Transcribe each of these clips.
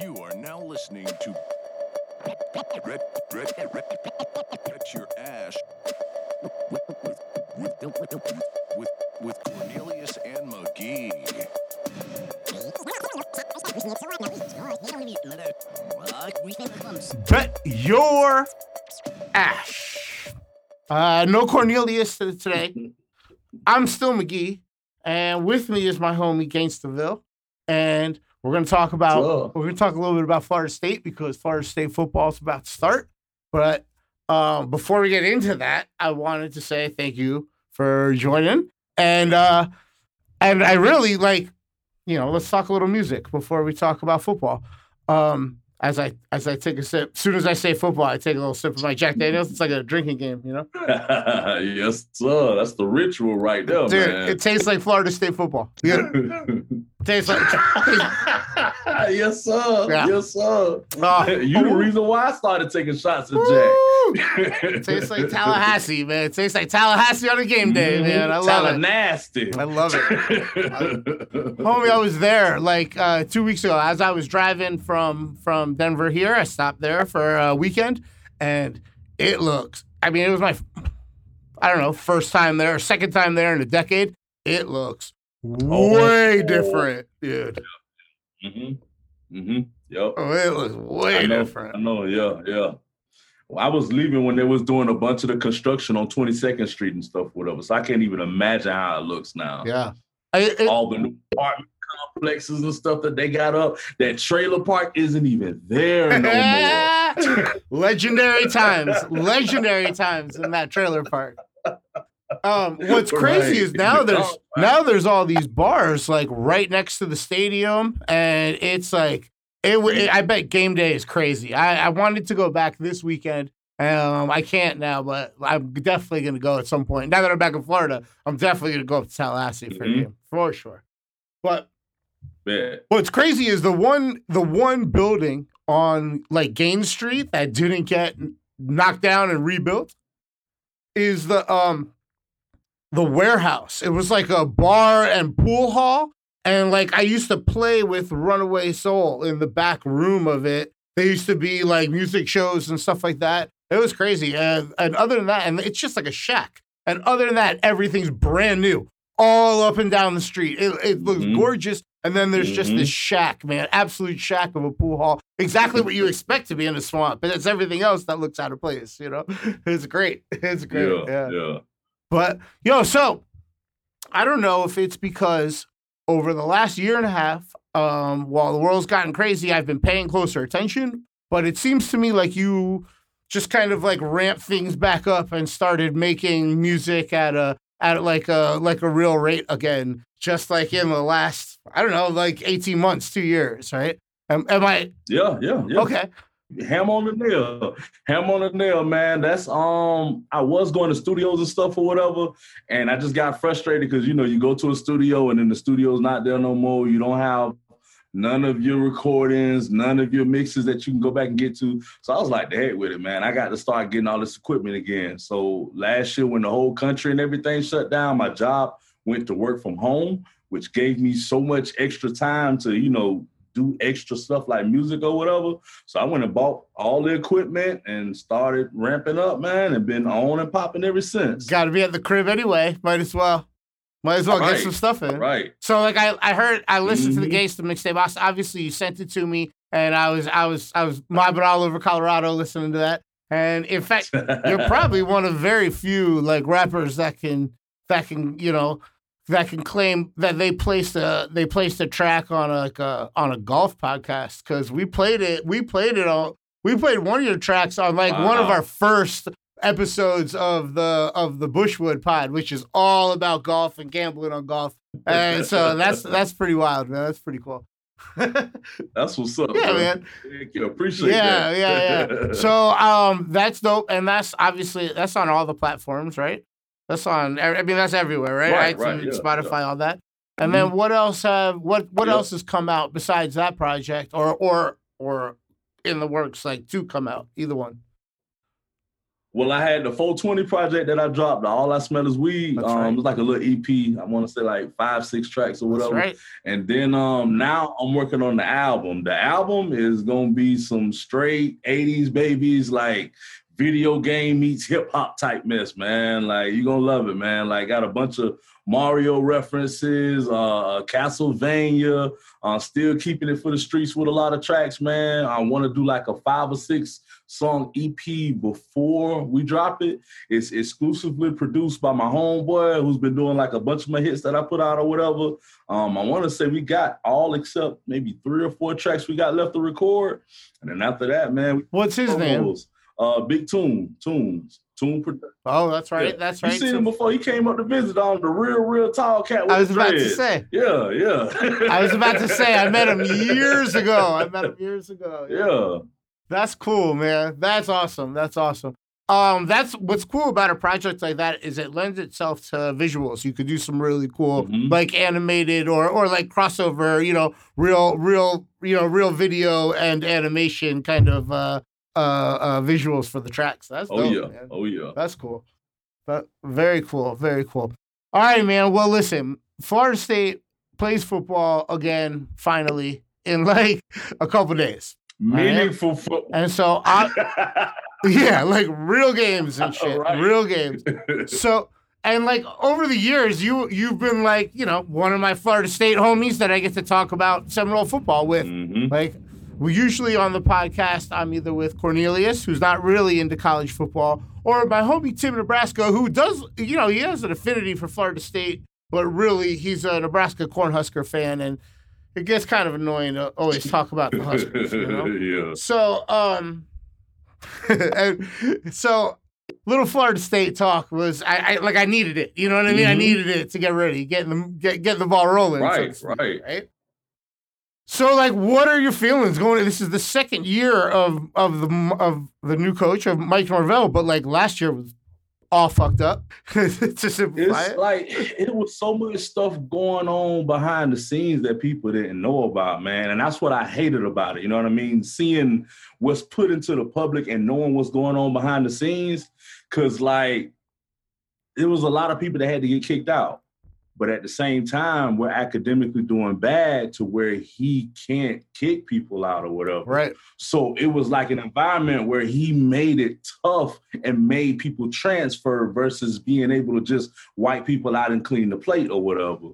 You are now listening to Red, Red, Red, Bet Your Ash with, with, with, with, with Cornelius and Magee. Bet your ash. Uh, no Cornelius today. I'm still Magee, and with me is my homie Gainstaville, and we're gonna talk about Whoa. we're gonna talk a little bit about Florida State because Florida State football is about to start. But um, before we get into that, I wanted to say thank you for joining, and uh, and I really like, you know, let's talk a little music before we talk about football. Um, as I as I take a sip, as soon as I say football, I take a little sip of my Jack Daniels. It's like a drinking game, you know. yes, sir. That's the ritual right there, Dude, man. it tastes like Florida State football. Tastes like. yes, sir. Yeah. Yes, sir. Oh, you the reason why I started taking shots at! Jack. It tastes like Tallahassee, man. It tastes like Tallahassee on a game day, man. I love it. nasty. I love it. Homie, I was there like uh, two weeks ago. As I was driving from from Denver here, I stopped there for a weekend, and it looks. I mean, it was my, I don't know, first time there, second time there in a decade. It looks way different, dude. Mm-hmm. Mm-hmm. Yep. Oh, it looks way I know, different. I know, yeah, yeah. Well, I was leaving when they was doing a bunch of the construction on 22nd Street and stuff, whatever. So I can't even imagine how it looks now. Yeah. I, it, All the new apartment complexes and stuff that they got up. That trailer park isn't even there no more. legendary times, legendary times in that trailer park. Um, what's crazy Right. is now there's Oh, wow. now there's all these bars like right next to the stadium, and it's like it. it I bet game day is crazy. I, I wanted to go back this weekend. Um, I can't now, but I'm definitely gonna go at some point. Now that I'm back in Florida, I'm definitely gonna go up to Tallahassee for a Mhm. game for sure. But Yeah. What's crazy is the one the one building on like Gaines Street that didn't get knocked down and rebuilt is the um the warehouse. It was like a bar and pool hall. And like I used to play with Runaway Soul in the back room of it. There used to be like music shows and stuff like that. It was crazy. And, and other than that, and it's just like a shack. And other than that, everything's brand new, all up and down the street. It, it looks Mhm. gorgeous. And then there's just Mhm. this shack, man, absolute shack of a pool hall. Exactly what you expect to be in a swamp, but it's everything else that looks out of place. You know, it's great. It's great. Yeah. yeah. Yeah. But yo, so I don't know if it's because over the last year and a half, um, while the world's gotten crazy, I've been paying closer attention. But it seems to me like you just kind of like ramped things back up and started making music at a at like a like a real rate again, just like in the last I don't know, like eighteen months, two years, right? Am, am I Yeah. Yeah. Yeah. okay? Ham on the nail. Ham on the nail, man. That's um I was going to studios and stuff or whatever. And I just got frustrated because you know, you go to a studio and then the studio's not there no more. You don't have none of your recordings, none of your mixes that you can go back and get to. So I was like, the heck with it, man. I got to start getting all this equipment again. So last year when the whole country and everything shut down, my job went to work from home, which gave me so much extra time to, you know, do extra stuff like music or whatever. So I went and bought all the equipment and started ramping up, man, and been on and popping ever since. Got to be at the crib anyway. Might as well, might as well get Right. some stuff in. Right. So like I, I heard I listened to the Mhm. Gangsta mixtape. Obviously, you sent it to me, and I was I was I was mobbing all over Colorado listening to that. And in fact, you're probably one of very few like rappers that can that can you know that can claim that they placed a they placed a track on a like a on a golf podcast because we played it we played it on we played one of your tracks on like one of our first episodes of the of the Bushwood pod, which is all about golf and gambling on golf. And so that's that's pretty wild, man. That's pretty cool. That's what's up. man. Thank you. Appreciate Yeah, that. yeah, yeah. So um that's dope. And that's obviously that's on all the platforms, right? That's on I mean that's everywhere, right? Right, iTunes, right, yeah, Spotify, all that. And then what else have what what Yep. else has come out besides that project or or or in the works like to come out? Either one. Well, I had the 420 project that I dropped. All I Smell Is Weed. That's um, right. it was like a little EP. I want to say like five, six tracks or whatever. right. And then um now I'm working on the album. The album is gonna be some straight 80s babies, like video game meets hip hop type mess, man. Like you're gonna love it, man. Like got a bunch of Mario references, uh Castlevania, uh still keeping it for the streets with a lot of tracks, man. I want to do like a five or six song EP before we drop it. It's exclusively produced by my homeboy who's been doing like a bunch of my hits that I put out or whatever. Um, I want to say we got all except maybe three or four tracks we got left to record, and then after that, man, What's his name? Uh, Big Tune, Tunes, Tune Production. Oh, that's right. Yeah. That's right. You seen So- him before? He came up to visit on the real, real tall cat. I was about to say. Yeah, yeah. I was about to say I met him years ago. I met him years ago. yeah. That's cool, man. That's awesome. That's awesome. Um, that's what's cool about a project like that is it lends itself to visuals. You could do some really cool, Mhm. like animated or or like crossover. You know, real, real, you know, real video and animation kind of uh uh, uh visuals for the tracks. That's Oh dope, yeah. man. Oh yeah. That's cool. But very cool. Very cool. All right, man. Well, listen, Florida State plays football again, finally, in like a couple days. Meaningful football. And so I yeah, like real games and shit. Right. Real games. So and like over the years, you you've been like, you know, one of my Florida State homies that I get to talk about Seminole football with. Mhm. Like we usually on the podcast, I'm either with Cornelius, who's not really into college football, or my homie Tim Nebraska, who does, you know, he has an affinity for Florida State, but really he's a Nebraska Cornhusker fan, and it gets kind of annoying to always talk about the Huskers. You know? yeah. So, um, and so little Florida State talk was I, I like I needed it. You know what I mean? I Mhm. needed it to get ready, getting the get get the ball rolling. so Right, speak, right. right. So, like, what are your feelings going? This is the second year of of the of the new coach of Mike Norvell, but like last year was all fucked up. to simplify It's it. like it was so much stuff going on behind the scenes that people didn't know about, man. And that's what I hated about it. You know what I mean? Seeing what's put into the public and knowing what's going on behind the scenes. Cause like it was a lot of people that had to get kicked out. But at the same time, we're academically doing bad to where he can't kick people out or whatever. right. So it was like an environment where he made it tough and made people transfer versus being able to just wipe people out and clean the plate or whatever.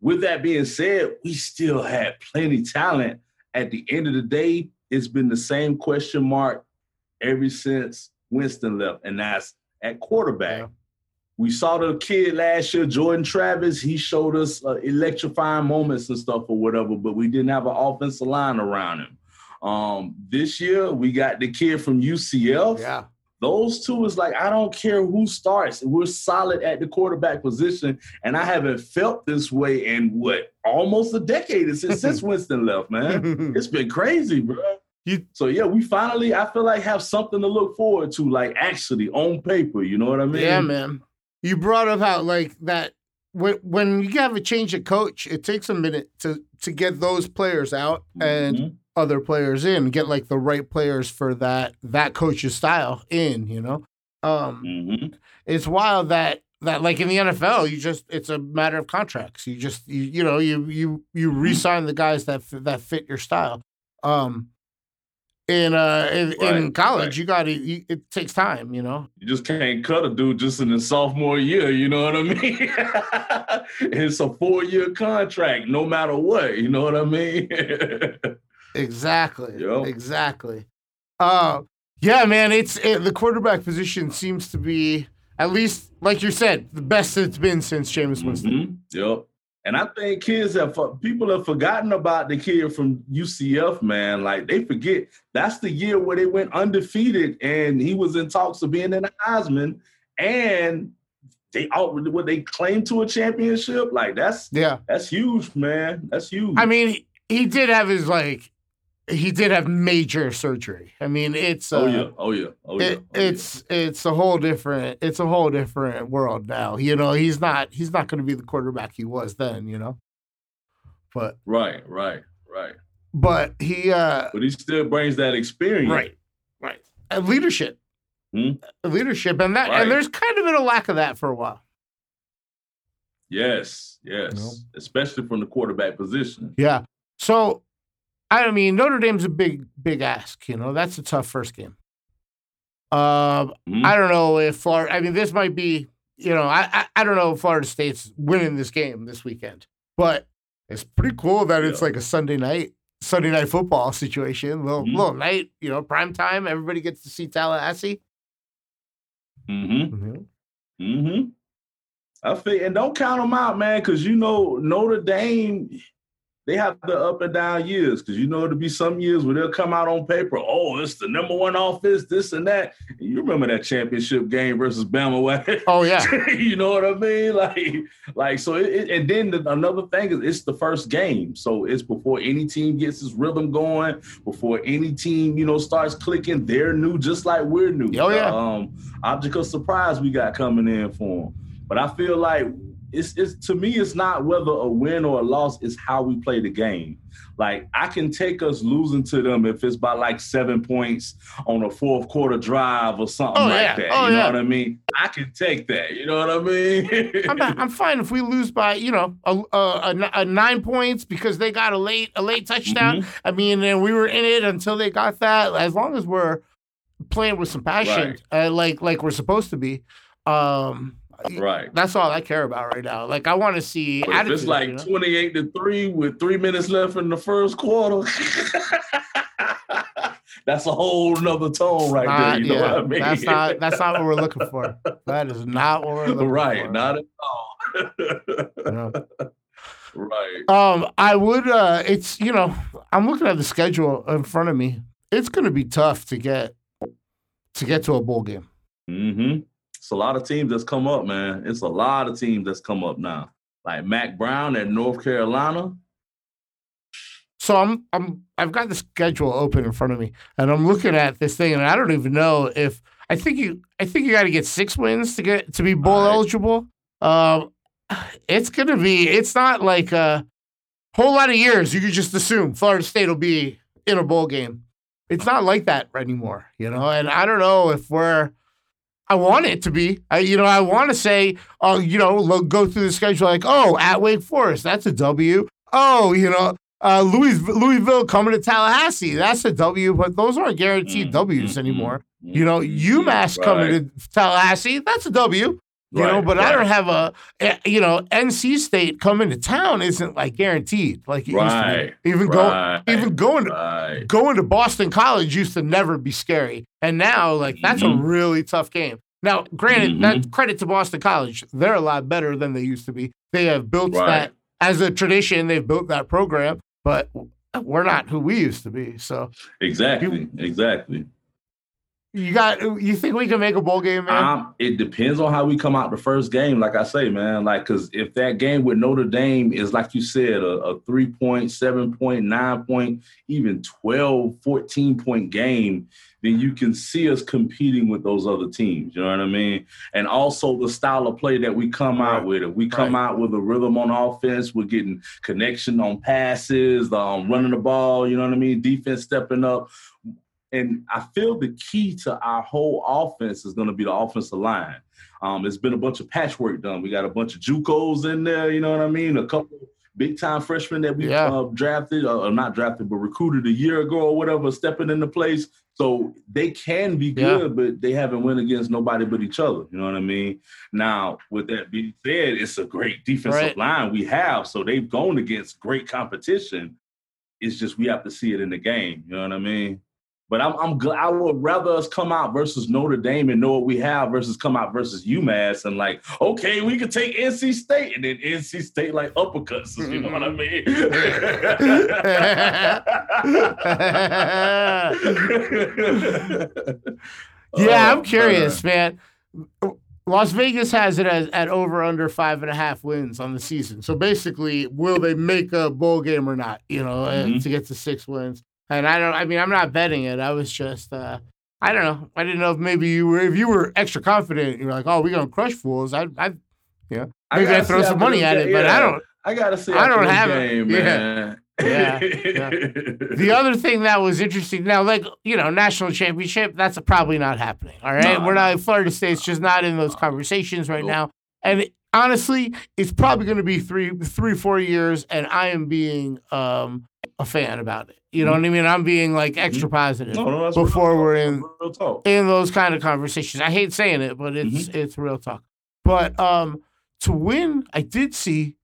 With that being said, we still had plenty talent. At the end of the day, it's been the same question mark ever since Winston left, and that's at quarterback. Yeah. We saw the kid last year, Jordan Travis. He showed us uh, electrifying moments and stuff or whatever, but we didn't have an offensive line around him. Um, this year, we got the kid from UCF. Yeah. Those two is like, I don't care who starts. We're solid at the quarterback position. And I haven't felt this way in what almost a decade since, since Winston left, man. It's been crazy, bro. You- so yeah, we finally, I feel like have something to look forward to, like actually on paper. You know what I mean? Yeah, man. You brought up how like that when when you have a change of coach, it takes a minute to to get those players out and Mhm. other players in, get like the right players for that that coach's style in, you know. Um Mhm. it's wild that that like in the NFL, you just it's a matter of contracts. You just you, you know, you you you re-sign the guys that that fit your style. Um in uh in, in college, right. you got to it takes time, you know. You just can't cut a dude just in his sophomore year. You know what I mean? it's a four year contract, no matter what. You know what I mean? Exactly. Yep. Exactly. Uh, yeah, man. It's it, the quarterback position seems to be at least, like you said, the best it's been since Jameis Winston. Mhm. Yep. And I think kids have people have forgotten about the kid from UCF, man. Like they forget that's the year where they went undefeated, and he was in talks of being in the Heisman, and they out what they claim to a championship. Like that's Yeah. that's huge, man. That's huge. I mean, he, he did have his like, he did have major surgery. I mean, it's uh, oh yeah, oh yeah, oh yeah. It, oh, yeah. it's it's a whole different it's a whole different world now. You know, he's not he's not going to be the quarterback he was then. You know, but right, right, right. but he uh But he still brings that experience. right right and leadership Hmm. leadership, and that Right. and there's kind of been a lack of that for a while. Yes, yes, know? especially from the quarterback position. Yeah. So, I mean, Notre Dame's a big, big ask. You know, that's a tough first game. Um, Mhm. I don't know if Florida. I mean, this might be. You know, I, I I don't know if Florida State's winning this game this weekend, but it's pretty cool that it's Yeah. like a Sunday night Sunday night football situation. Little Mhm. little night, you know, prime time. Everybody gets to see Tallahassee. Mm-hmm. Mm-hmm. I think, and don't count them out, man, because you know Notre Dame, they have the up and down years. Because you know it'll be some years where they'll come out on paper, oh, it's the number one offense, this and that. And you remember that championship game versus Bama? where- Oh yeah, you know what I mean? Like, like so. It, it- and then the, another thing is, it's the first game, so it's before any team gets its rhythm going, before any team you know starts clicking. They're new, just like we're new. Oh, yeah. Um, object of surprise we got coming in for them. But I feel like it's it's to me, it's not whether a win or a loss. It's how we play the game. Like I can take us losing to them if it's by like seven points on a fourth quarter drive or something Oh, like yeah. that. Oh, you know what I mean? I can take that. You know what I mean? I'm, I'm fine if we lose by you know a, a, a, nine points because they got a late a late touchdown. Mm-hmm. I mean, and we were in it until they got that. As long as we're playing with some passion, uh, like like we're supposed to be, um, right. that's all I care about right now. Like I want to see But if attitude. it's like you know? 28 to 3 with three minutes left in the first quarter, that's a whole nother tone right there. Not- You know what I mean? That's not that's not what we're looking for. That is not what we're looking right, for. Right. Not at all. you know? right. Um, I would. Uh, it's you know, I'm looking at the schedule in front of me. It's going to be tough to get to get to a bowl game. hmm It's a lot of teams that's come up, man. It's a lot of teams that's come up now. Like Mack Brown at North Carolina. So I'm I'm I've got the schedule open in front of me, and I'm looking at this thing, and I don't even know if I think you I think you got to get six wins to get to be bowl Right. eligible. Um, it's gonna be. It's not like a whole lot of years. You could just assume Florida State will be in a bowl game. It's not like that anymore, you know. And I don't know if we're. I want it to be. I, you know, I want to say, oh, you know, go through the schedule like, oh, at Wake Forest, that's a W. Oh, you know, uh, Louis, Louisville coming to Tallahassee, that's a W. But those aren't guaranteed Mm, W's mm, anymore. mm, You know, UMass right, coming to Tallahassee, that's a W. You know, right, but I don't have a, eh, you know, NC State coming to town isn't like guaranteed. Like it Right, used to be. Even right, even going to going to Boston College used to never be scary, and now like that's Mhm. a really tough game. Now, granted, Mhm. that credit to Boston College, they're a lot better than they used to be. They have built that as a tradition. They've built that program, but we're not who we used to be. So Exactly, exactly. You got you think we can make a bowl game, man? Um, it depends on how we come out the first game. Like I say, man, like because if that game with Notre Dame is like you said, a, a three point, seven point, nine point, even 12, 14 point game, then you can see us competing with those other teams. You know what I mean? And also the style of play that we come Right. out with. If we come Right. out with a rhythm on offense, we're getting connection on passes, um, running the ball. You know what I mean? Defense stepping up. And I feel the key to our whole offense is going to be the offensive line. Um, it's been a bunch of patchwork done. We got a bunch of JUCOs in there. You know what I mean? A couple big time freshmen that we Yeah. uh, drafted, uh, or not drafted, but recruited a year ago or whatever, stepping into place. So they can be Yeah. good, but they haven't went against nobody but each other. You know what I mean? Now, with that being said, it's a great defensive Right. line we have. So they've gone against great competition. It's just we have to see it in the game. You know what I mean? But I'm, I'm glad. I would rather us come out versus Notre Dame and know what we have versus come out versus UMass and like, okay, we could take NC State and then NC State like uppercuts. You know what I mean? yeah, Oh, I'm curious, man. Las Vegas has it as, at over under five and a half wins on the season. So basically, will they make a bowl game or not? You know, Mhm. to get to six wins. And I don't. I mean, I'm not betting it. I was just. uh I don't know. I didn't know if maybe you were if you were extra confident. You're like, oh, we're gonna crush fools. I, I, I maybe I gotta throw some money at it, but I don't. I gotta see. I don't have it. game, Yeah. man. Yeah, The other thing that was interesting now, like you know, national championship, that's probably not happening. All right, we're not. Florida State's just not in those conversations right Nope. now, and it- honestly, it's probably going to be three, three, four years, and I am being um a fan about it. You know what I mean? I'm being like extra positive Mm-hmm. No, no, before we're in real talk. in those kind of conversations. I hate saying it, but it's Mm-hmm. it's real talk. But um to win, I did see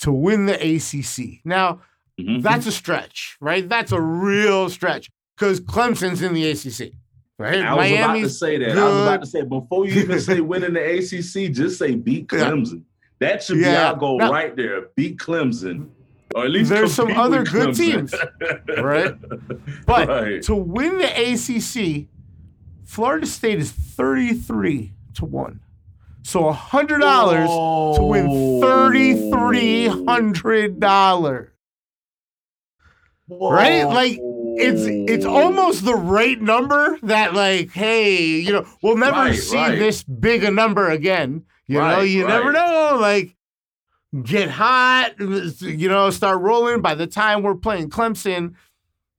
to win the ACC. Now Mhm. that's a stretch, right? That's a real stretch because Clemson's in the ACC, right? I was about to say that. I was about to say before you even say winning the ACC, just say beat Yeah. Clemson. That should be Yeah. our goal No. right there. Beat Clemson, or at least There's some other good teams, right? But Right. to win the ACC, Florida State is 33 to 1. So $100 to win $3,300. right? Like, It's it's almost the right number that like, hey, you know, we'll never Right, see right. this big a number again. You know, Right, you never know. Like get hot, you know, start rolling. By the time we're playing Clemson,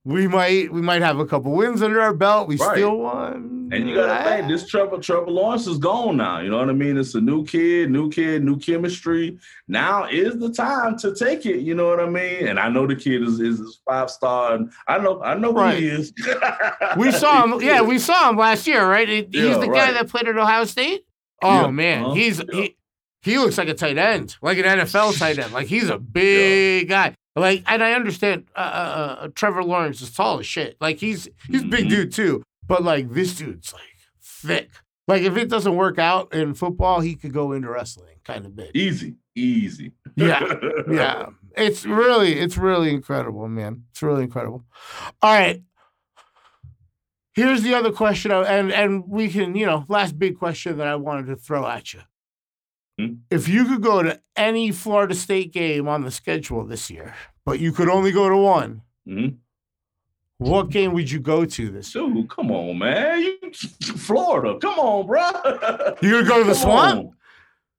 we might we might have a couple wins under our belt. We Right. still won. And you gotta think Ah. this Trevor Trevor Lawrence is gone now. You know what I mean? It's a new kid, new kid, new chemistry. Now is the time to take it. You know what I mean? And I know the kid is is five star. And I know I know Right. who he is. We saw him. Yeah, we saw him last year, right? He's Yeah, the guy right. that played at Ohio State. Oh Yeah, man, uh-huh, he's yeah. he he looks like a tight end, like an NFL tight end. Like he's a big guy. Like, and I understand uh, uh, uh, Trevor Lawrence is tall as shit. Like he's he's a big dude too, but like this dude's like thick. Like if it doesn't work out in football, he could go into wrestling, kind of big. easy, easy. Yeah, yeah. It's really, it's really incredible, man. It's really incredible. All right. Here's the other question, and and we can, you know, last big question that I wanted to throw at you. Hmm? If you could go to any Florida State game on the schedule this year, but you could only go to one, Mhm. what game would you go to this year? Come on, man. You, Florida, come on, bro. You gonna go to the Come swamp?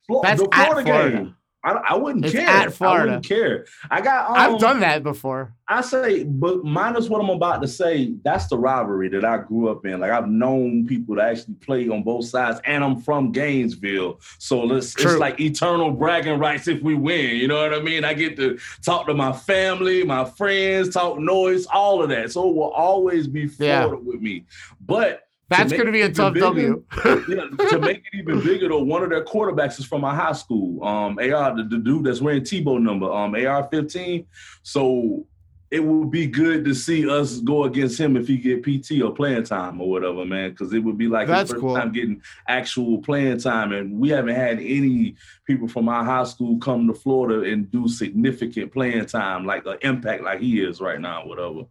Flo- That's the at Florida Florida. game. I, I wouldn't It's care. at I wouldn't care. I got. Um, I've done that before. I say, but minus what I'm about to say, that's the rivalry that I grew up in. Like I've known people that actually play on both sides, and I'm from Gainesville, so let's, it's like eternal bragging rights if we win. You know what I mean? I get to talk to my family, my friends, talk noise, all of that. So it will always be Yeah. Florida with me. But That's gonna be a tough bigger, W. yeah, to make it even bigger, though, one of their quarterbacks is from my high school. Um, AR, the, the dude that's wearing Tebow number, um, AR 15. So it would be good to see us go against him if he get PT or playing time or whatever, man. Because it would be like That's his first cool. time getting actual playing time, and we haven't had any people from our high school come to Florida and do significant playing time, like an impact like he is right now, whatever.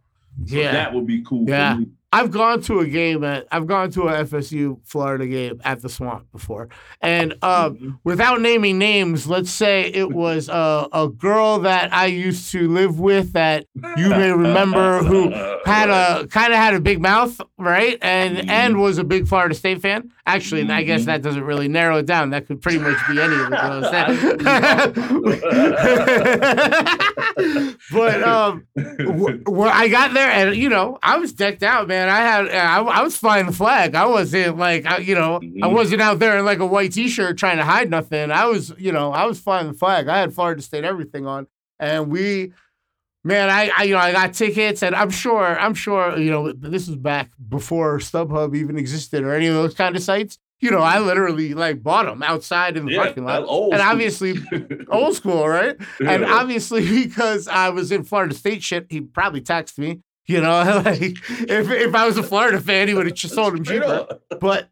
So yeah. that would be cool. Yeah. I've gone to a game at I've gone to a FSU Florida game at the Swamp before, and uh, Mhm. without naming names, let's say it was a a girl that I used to live with that you may remember who had a kind of had a big mouth, right, and and was a big Florida State fan. Actually, I guess Mhm. that doesn't really narrow it down. That could pretty much be any of the girls. That- but um, wh- where I got there, and you know, I was decked out, man. I had, I, I was flying the flag. I wasn't like, I, you know, I Mhm. wasn't out there in like a white t-shirt trying to hide nothing. I was, you know, I was flying the flag. I had Florida State everything on, and we, man, I, I, you know, I got tickets, and I'm sure, I'm sure, you know, this was back before StubHub even existed or any of those kind of sites. You know, I literally like bought them outside in the Yeah, parking lot, and obviously old school, right? And Yeah. obviously, because I was in Florida State shit, he probably texted me. You know, like if if I was a Florida fan, he would have just sold him cheaper. up. But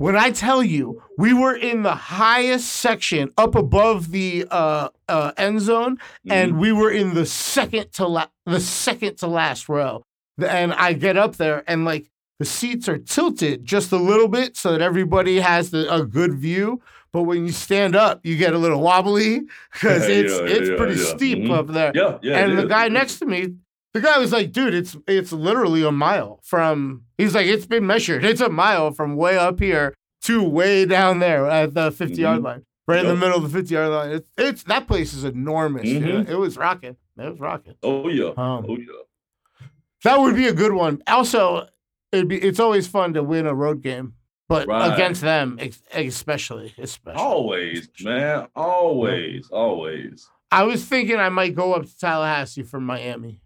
when I tell you, we were in the highest section up above the uh, uh, end zone, and Mm-hmm. we were in the second to la- the second to last row. And I get up there, and like the seats are tilted just a little bit so that everybody has the, a good view. But when you stand up, you get a little wobbly because it's yeah, it's yeah, pretty yeah. steep Mhm. up there yeah, yeah. and the guy next to me, the guy was like, dude, it's it's literally a mile from he's like, it's been measured. It's a mile from way up here to way down there at the 50 yard Mhm. line. right in the middle of the 50 yard line. It's, it's that place is enormous. Mhm. It was rocking. It was rocking. Oh yeah. Um, oh yeah. That would be a good one. Also, it'd be it's always fun to win a road game, but Right. against them, especially, especially. Always, man. Always, always. I was thinking I might go up to Tallahassee from Miami.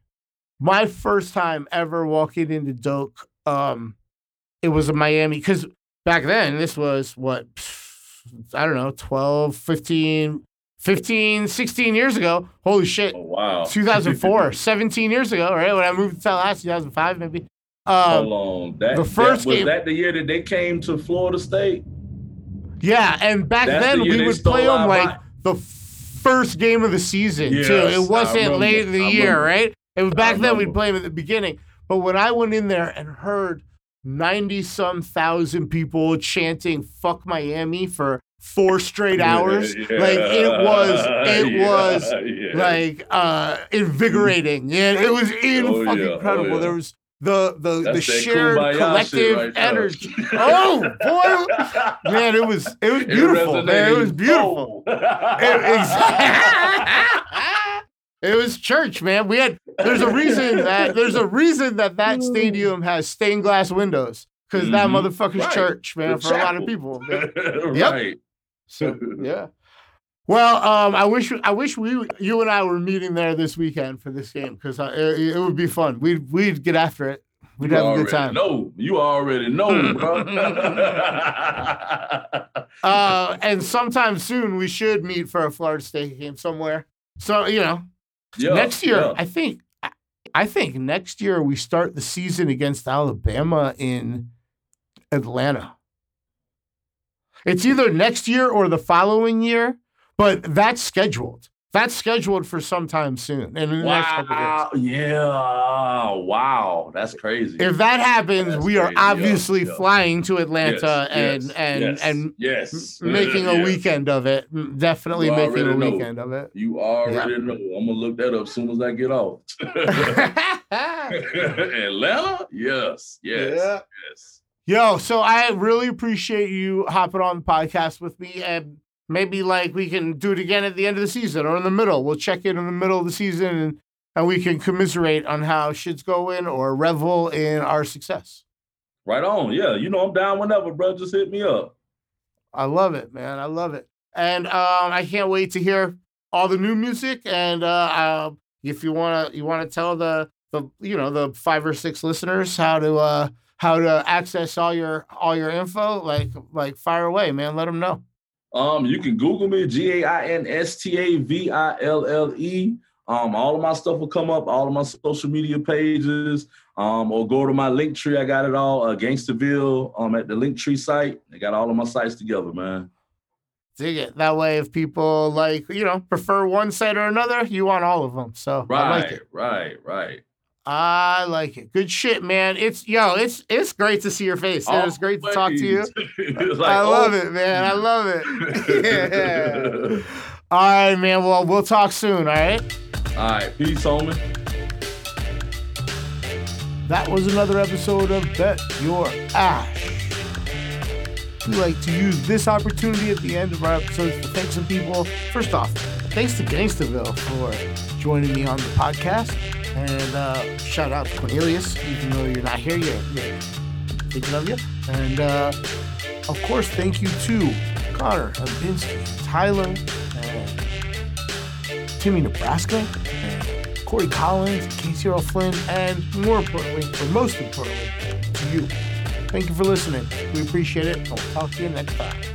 My first time ever walking into Doak, um, it was in Miami because back then this was what I don't know 12, 15, 15, 16 years ago. Holy shit. Oh wow. 2004, 17 years ago, right? When I moved to Tallahassee, 2005 maybe. Um, on. That, the first that, was game- that the year that they came to Florida State? yeah, and back That's then the we would play them like the first game of the season too. It wasn't late in the year, right? It was back then we'd play them at the beginning. But when I went in there and heard 90 some thousand people chanting fuck Miami for four straight hours, Yeah, like it was it yeah, was yeah. like uh invigorating. Yeah, it was in Oh, fucking oh, incredible. yeah. There was the the the That's shared collective right energy. Oh boy, man, it was it was It beautiful. man, it was beautiful. so- It, it was church, man. We had there's a reason that there's a reason that that stadium has stained glass windows because that Mhm. motherfucker's Right. church, man, The for a lot of people. man. right. So yeah. Well, um, I wish I wish we you and I were meeting there this weekend for this game because it, it would be fun. We'd we'd get after it. We'd You have a good time. No, You already know, bro. Uh, and sometime soon we should meet for a Florida State game somewhere. So you know, Yeah, next year yeah. I think I- I think next year we start the season against Alabama in Atlanta. It's either next year or the following year, but that's scheduled. That's scheduled for sometime soon in the next. Wow. Yeah. Wow. That's crazy. If that happens, That's we are crazy. Obviously yeah. flying to Atlanta Yes, and and yes, and yes. making a weekend of it. Definitely making a know. weekend of it. You already know. I'm gonna look that up as soon as I get off. Atlanta? Yes. Yes. Yeah. Yes. Yo, so I really appreciate you hopping on the podcast with me, and maybe like we can do it again at the end of the season or in the middle. We'll check in in the middle of the season and, and we can commiserate on how shit's going or revel in our success. Right on. Yeah. You know I'm down whenever, bro. Just hit me up. I love it, man. I love it, and um, I can't wait to hear all the new music. And uh, uh, if you wanna, you wanna tell the the you know the five or six listeners how to uh, how to access all your all your info, like like fire away, man. Let them know. Um, you can Google me, G A I N S T A V I L L E. Um, all of my stuff will come up, all of my social media pages. Um, or go to my link tree. I got it all, uh, Gainstaville. Um, at the link tree site. I got all of my sites together, man. Dig it. That way, if people like, you know, prefer one site or another, you want all of them. So I Right, like it. right, right. I like it. Good shit, man. It's yo, it's it's great to see your face. and it's great to talk to you. Like, I love oh. it, man. I love it. yeah. All right, man. Well, we'll talk soon. All right. All right, peace, homie. That was another episode of Bet Your Ash. We like to use this opportunity at the end of our episodes to thank some people. First off, thanks to Gainstaville for joining me on the podcast. And uh, shout out to Cornelius, even though you're not here yet. You're love you. And uh, of course, thank you to Connor Abinsky, Tyler, and Timmy Nebraska, and Corey Collins, Casey Earl Flynn, and more importantly, or most importantly, to you. Thank you for listening. We appreciate it, and we'll talk to you next time.